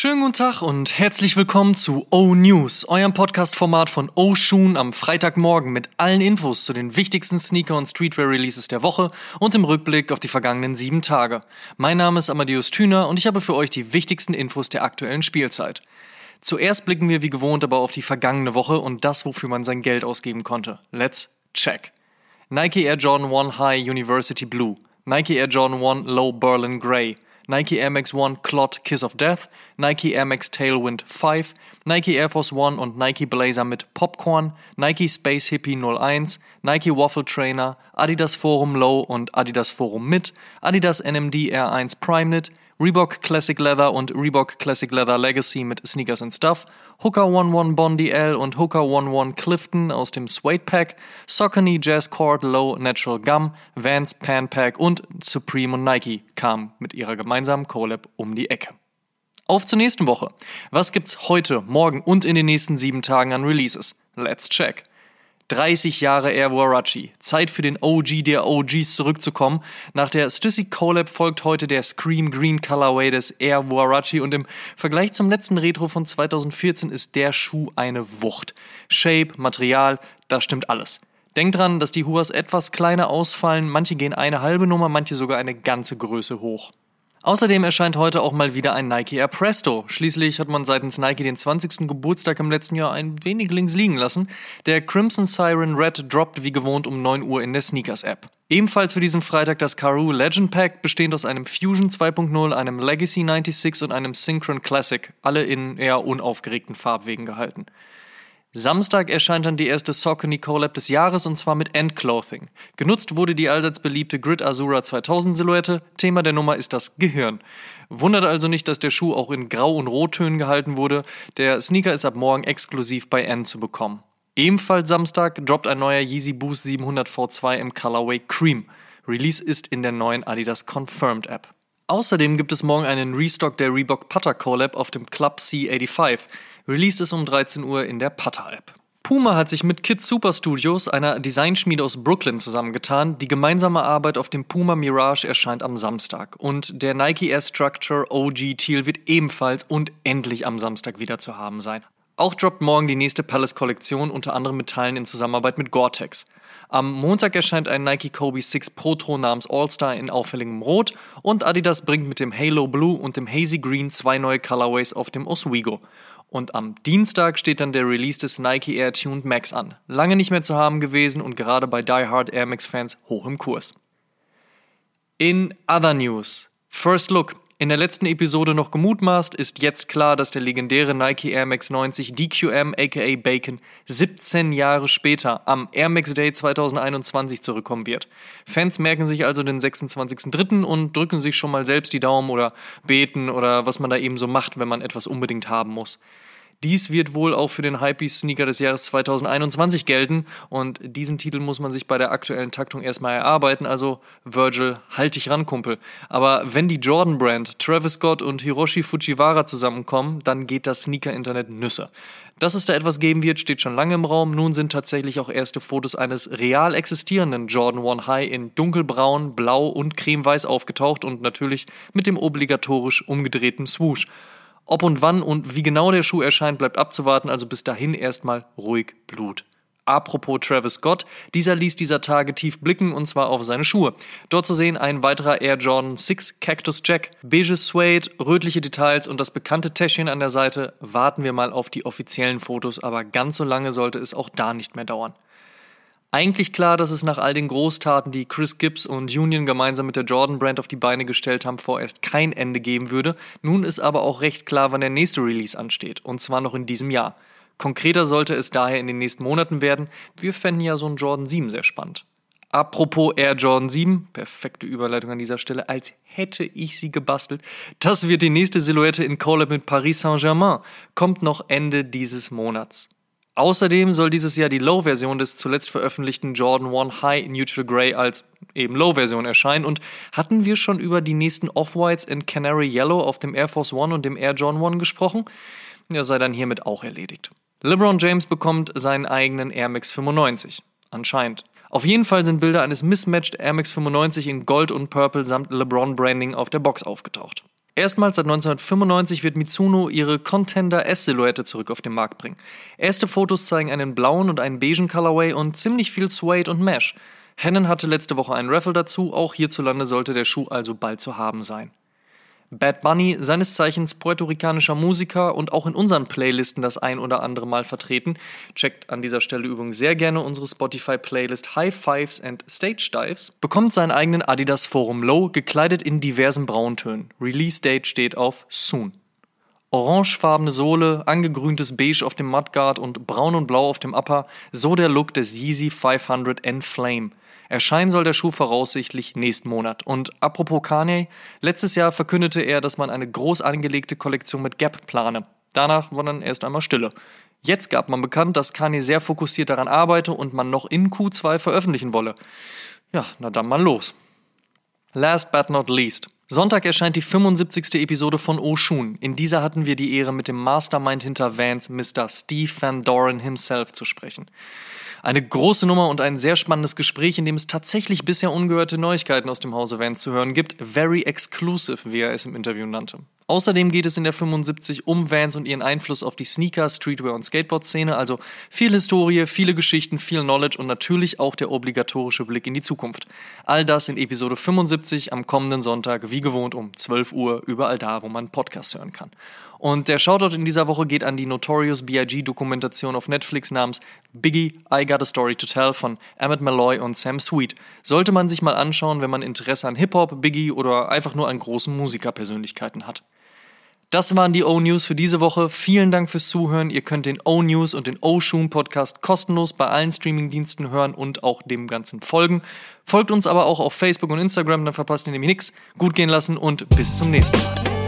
Schönen guten Tag und herzlich willkommen zu O News, eurem Podcast-Format von O Shoon am Freitagmorgen mit allen Infos zu den wichtigsten Sneaker- und Streetwear-Releases der Woche und im Rückblick auf die vergangenen sieben Tage. Mein Name ist Amadeus Thüner und ich habe für euch die wichtigsten Infos der aktuellen Spielzeit. Zuerst blicken wir wie gewohnt aber auf die vergangene Woche und das, wofür man sein Geld ausgeben konnte. Let's check. Nike Air Jordan 1 High University Blue, Nike Air Jordan 1 Low Berlin Grey, Nike Air Max 1 Clot Kiss of Death, Nike Air Max Tailwind 5, Nike Air Force One und Nike Blazer mit Popcorn, Nike Space Hippie 01, Nike Waffle Trainer, Adidas Forum Low und Adidas Forum Mid, Adidas NMD R1 Prime Knit, Reebok Classic Leather und Reebok Classic Leather Legacy mit Sneakers and Stuff, Hooker 11 Bondi L und Hooker 11 Clifton aus dem Suede Pack, Saucony Jazz Cord Low Natural Gum, Vans Pan Pack und Supreme und Nike kamen mit ihrer gemeinsamen Collab um die Ecke. Auf zur nächsten Woche. Was gibt's heute, morgen und in den nächsten sieben Tagen an Releases? Let's check. 30 Jahre Air Warachi. Zeit für den OG der OGs zurückzukommen. Nach der Stussy Collab folgt heute der Scream Green Colorway des Air Warachi und im Vergleich zum letzten Retro von 2014 ist der Schuh eine Wucht. Shape, Material, da stimmt alles. Denkt dran, dass die Huas etwas kleiner ausfallen, manche gehen eine halbe Nummer, manche sogar eine ganze Größe hoch. Außerdem erscheint heute auch mal wieder ein Nike Air Presto. Schließlich hat man seitens Nike den 20. Geburtstag im letzten Jahr ein wenig links liegen lassen. Der Crimson Siren Red droppt wie gewohnt um 9 Uhr in der Sneakers App. Ebenfalls für diesen Freitag das Karoo Legend Pack, bestehend aus einem Fusion 2.0, einem Legacy 96 und einem Synchron Classic, alle in eher unaufgeregten Farbwegen gehalten. Samstag erscheint dann die erste Saucony Collab des Jahres und zwar mit Endclothing. Genutzt wurde die allseits beliebte Grid Azura 2000 Silhouette. Thema der Nummer ist das Gehirn. Wundert also nicht, dass der Schuh auch in Grau- und Rottönen gehalten wurde. Der Sneaker ist ab morgen exklusiv bei End zu bekommen. Ebenfalls Samstag droppt ein neuer Yeezy Boost 700 V2 im Colorway Cream. Release ist in der neuen Adidas Confirmed App. Außerdem gibt es morgen einen Restock der Reebok Putter Collab auf dem Club C85. Released ist um 13 Uhr in der Putter-App. Puma hat sich mit Kid Super Studios, einer Designschmiede aus Brooklyn, zusammengetan. Die gemeinsame Arbeit auf dem Puma Mirage erscheint am Samstag. Und der Nike Air Structure OG Teal wird ebenfalls und endlich am Samstag wieder zu haben sein. Auch droppt morgen die nächste Palace-Kollektion, unter anderem mit Teilen in Zusammenarbeit mit Gore-Tex. Am Montag erscheint ein Nike Kobe 6 Protro namens All-Star in auffälligem Rot und Adidas bringt mit dem Halo Blue und dem Hazy Green zwei neue Colorways auf dem Oswego. Und am Dienstag steht dann der Release des Nike Air Tuned Max an. Lange nicht mehr zu haben gewesen und gerade bei Die Hard Air Max Fans hoch im Kurs. In other news. First Look. In der letzten Episode noch gemutmaßt, ist jetzt klar, dass der legendäre Nike Air Max 90 DQM aka Bacon 17 Jahre später am Air Max Day 2021 zurückkommen wird. Fans merken sich also den 26.03. und drücken sich schon mal selbst die Daumen oder beten oder was man da eben so macht, wenn man etwas unbedingt haben muss. Dies wird wohl auch für den Hypebeast-Sneaker des Jahres 2021 gelten und diesen Titel muss man sich bei der aktuellen Taktung erstmal erarbeiten, also Virgil, halt dich ran, Kumpel. Aber wenn die Jordan Brand, Travis Scott und Hiroshi Fujiwara zusammenkommen, dann geht das Sneaker-Internet Nüsse. Dass es da etwas geben wird, steht schon lange im Raum. Nun sind tatsächlich auch erste Fotos eines real existierenden Jordan 1 High in dunkelbraun, blau und cremeweiß aufgetaucht und natürlich mit dem obligatorisch umgedrehten Swoosh. Ob und wann und wie genau der Schuh erscheint, bleibt abzuwarten, also bis dahin erstmal ruhig Blut. Apropos Travis Scott, dieser ließ dieser Tage tief blicken und zwar auf seine Schuhe. Dort zu sehen ein weiterer Air Jordan 6 Cactus Jack. Beige Suede, rötliche Details und das bekannte Täschchen an der Seite. Warten wir mal auf die offiziellen Fotos, aber ganz so lange sollte es auch da nicht mehr dauern. Eigentlich klar, dass es nach all den Großtaten, die Chris Gibbs und Union gemeinsam mit der Jordan Brand auf die Beine gestellt haben, vorerst kein Ende geben würde. Nun ist aber auch recht klar, wann der nächste Release ansteht. Und zwar noch in diesem Jahr. Konkreter sollte es daher in den nächsten Monaten werden. Wir fänden ja so einen Jordan 7 sehr spannend. Apropos Air Jordan 7, perfekte Überleitung an dieser Stelle, als hätte ich sie gebastelt. Das wird die nächste Silhouette in Collab mit Paris Saint-Germain. Kommt noch Ende dieses Monats. Außerdem soll dieses Jahr die Low-Version des zuletzt veröffentlichten Jordan 1 High Neutral Grey als eben Low-Version erscheinen und hatten wir schon über die nächsten Off-Whites in Canary Yellow auf dem Air Force One und dem Air Jordan 1 gesprochen? Ja, sei dann hiermit auch erledigt. LeBron James bekommt seinen eigenen Air Max 95. Anscheinend. Auf jeden Fall sind Bilder eines mismatched Air Max 95 in Gold und Purple samt LeBron Branding auf der Box aufgetaucht. Erstmals seit 1995 wird Mitsuno ihre Contender S-Silhouette zurück auf den Markt bringen. Erste Fotos zeigen einen blauen und einen beigen Colorway und ziemlich viel Suede und Mesh. Hennen hatte letzte Woche einen Raffle dazu, auch hierzulande sollte der Schuh also bald zu haben sein. Bad Bunny, seines Zeichens puerto-ricanischer Musiker und auch in unseren Playlisten das ein oder andere Mal vertreten, checkt an dieser Stelle übrigens sehr gerne unsere Spotify-Playlist High Fives and Stage Dives, bekommt seinen eigenen Adidas Forum Low, gekleidet in diversen Brauntönen. Release Date steht auf Soon. Orangefarbene Sohle, angegrüntes Beige auf dem Mudguard und braun und blau auf dem Upper, so der Look des Yeezy 500 N Flame. Erscheinen soll der Schuh voraussichtlich nächsten Monat. Und apropos Kanye, letztes Jahr verkündete er, dass man eine groß angelegte Kollektion mit Gap plane. Danach war dann erst einmal Stille. Jetzt gab man bekannt, dass Kanye sehr fokussiert daran arbeite und man noch in Q2 veröffentlichen wolle. Ja, na dann mal los. Last but not least. Sonntag erscheint die 75. Episode von Oshun. In dieser hatten wir die Ehre, mit dem Mastermind hinter Vans, Mr. Steve Van Doren himself, zu sprechen. Eine große Nummer und ein sehr spannendes Gespräch, in dem es tatsächlich bisher ungehörte Neuigkeiten aus dem Hause Vans zu hören gibt. Very exclusive, wie er es im Interview nannte. Außerdem geht es in der 75 um Vans und ihren Einfluss auf die Sneaker, Streetwear und Skateboard-Szene. Also viel Historie, viele Geschichten, viel Knowledge und natürlich auch der obligatorische Blick in die Zukunft. All das in Episode 75 am kommenden Sonntag, wie gewohnt um 12 Uhr, überall da, wo man Podcasts hören kann. Und der Shoutout in dieser Woche geht an die Notorious B.I.G. Dokumentation auf Netflix namens Biggie, I Got a Story to Tell von Emmett Malloy und Sam Sweet. Sollte man sich mal anschauen, wenn man Interesse an Hip-Hop, Biggie oder einfach nur an großen Musikerpersönlichkeiten hat. Das waren die O-News für diese Woche. Vielen Dank fürs Zuhören. Ihr könnt den O-News und den O-Shoom Podcast kostenlos bei allen Streamingdiensten hören und auch dem Ganzen folgen. Folgt uns aber auch auf Facebook und Instagram, dann verpasst ihr nämlich nichts. Gut gehen lassen und bis zum nächsten Mal.